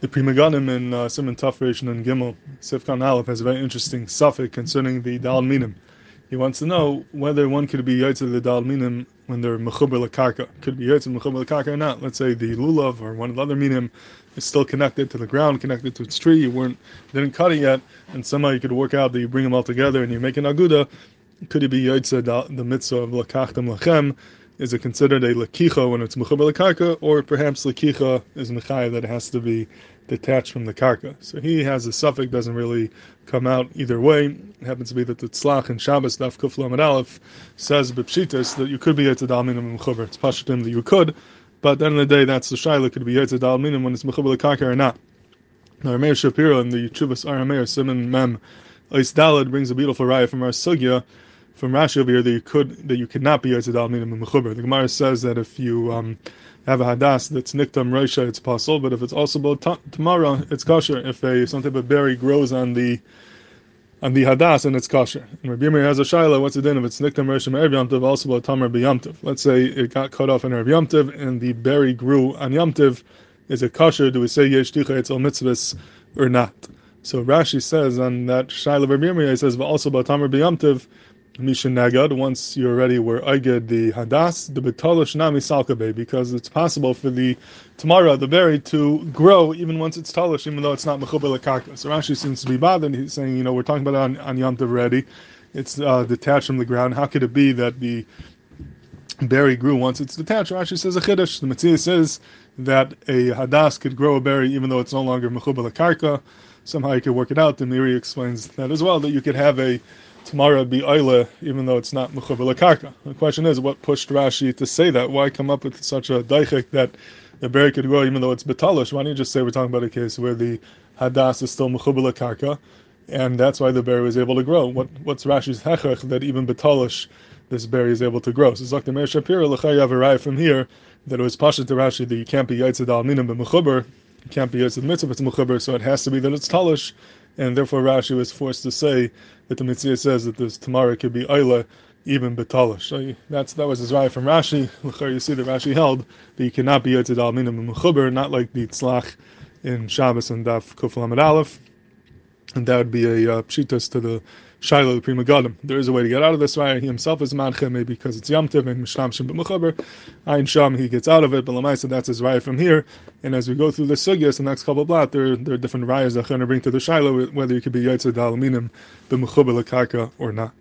The Pri Megadim in uh, Simon Tafresh and Gimel, Sifkan Aleph, has a very interesting suffix concerning the Dal Minim. He wants to know whether one could be Yotze the Dal Minim when they're Mechuber Lakarka. Could be Yotze Mechuber Lakarka or not. Let's say the Lulav or one of the other Minim is still connected to the ground, connected to its tree. You weren't didn't cut it yet, and somehow you could work out that you bring them all together and you make an Aguda. Could it be Yotze the mitzvah of Lakachtem Lachem? Is it considered a lakicha when it's mechuber karka, or perhaps lakicha is mechaya that has to be detached from the karka? So he has a suffix, doesn't really come out either way. It happens to be that the tzlach in Shabbos daf kuflam aleph says b'pshitas that you could be yetzad minim mechuber. It's pashatim that you could, but at the end of the day, that's the shaila. Could be yetzad minim when it's mechuber karka or not. Now, Rameir Shapiro in the Chuvas Arameir Simon Mem Ois Dalad brings a beautiful raya from our sugya from Rashi over here that you could that you could not be Yitzadal Minim Mechuber. The Gemara says that if you um, have a hadas that's niktam reisha, it's possible, but if it's also about tomorrow, it's kosher. If a some type of berry grows on the on the hadas and it's kosher. And Rabbi Yirmiyah has a shaila, what's the din if it's niktam reisha me'ev yamtiv, also about tamar b'yamtiv. Let's say it got cut off in Erev yamtiv and the berry grew on yamtiv. Is it kosher? Do we say yesh it's etzol mitzvahs or not? So Rashi says on that shaila Rabbi Yirmiyah, he says but also about tamar b'yamtiv Misha Nagad, once you're ready, already were Aiged the Hadas, the Betalish Nami Salkabe, because it's possible for the Tamara, the berry, to grow even once it's talish, even though it's not Mechubel. So Rashi seems to be bothered. He's saying, you know, we're talking about it on, on Yom Tov already. It's uh, detached from the ground. How could it be that the berry grew once it's detached? Rashi says a Chiddush. The Metzius says that a Hadas could grow a berry even though it's no longer Mechubel Karka. Somehow you could work it out. The Meiri explains that as well, that you could have a Tamara be Oile, even though it's not Mechuber Karka. The question is, what pushed Rashi to say that? Why come up with such a daichik that the berry could grow even though it's Betalish? Why don't you just say we're talking about a case where the Hadas is still Mechuber Karka, and that's why the berry was able to grow? What, what's Rashi's hechach that even Betalish, this berry is able to grow? So Dr. Meir Shapiro, L'chayav from here, that it was Pasha to Rashi that you can't be Yitzad al Minim Mechuber, you can't be Yitzad Mitzvah, it's Mechuber, so it has to be that it's Talish, and therefore Rashi was forced to say that the Mitzvah says that this Tamara could be Ayla, even Betalish. So that's that was his right from Rashi. You see that Rashi held that you cannot be Yotzid al Minim Mechuber, not like the Tzlach in Shabbos and Daf Kufal Aleph, and that would be a uh, pshitas to the Shiloh, the Pri Megadim. There is a way to get out of this, right? He himself is Manche, maybe because it's Yamtiv and Mishlam Shem B'Mechaber. Ayin Sham, he gets out of it, but Lamaisa, that's his raya from here. And as we go through the Sugyas, the next couple of blot, there, there are different rayas that are going to bring to the Shiloh, whether you could be Yitzhak Dalaminim, B'Mechaber Lakaka, or not.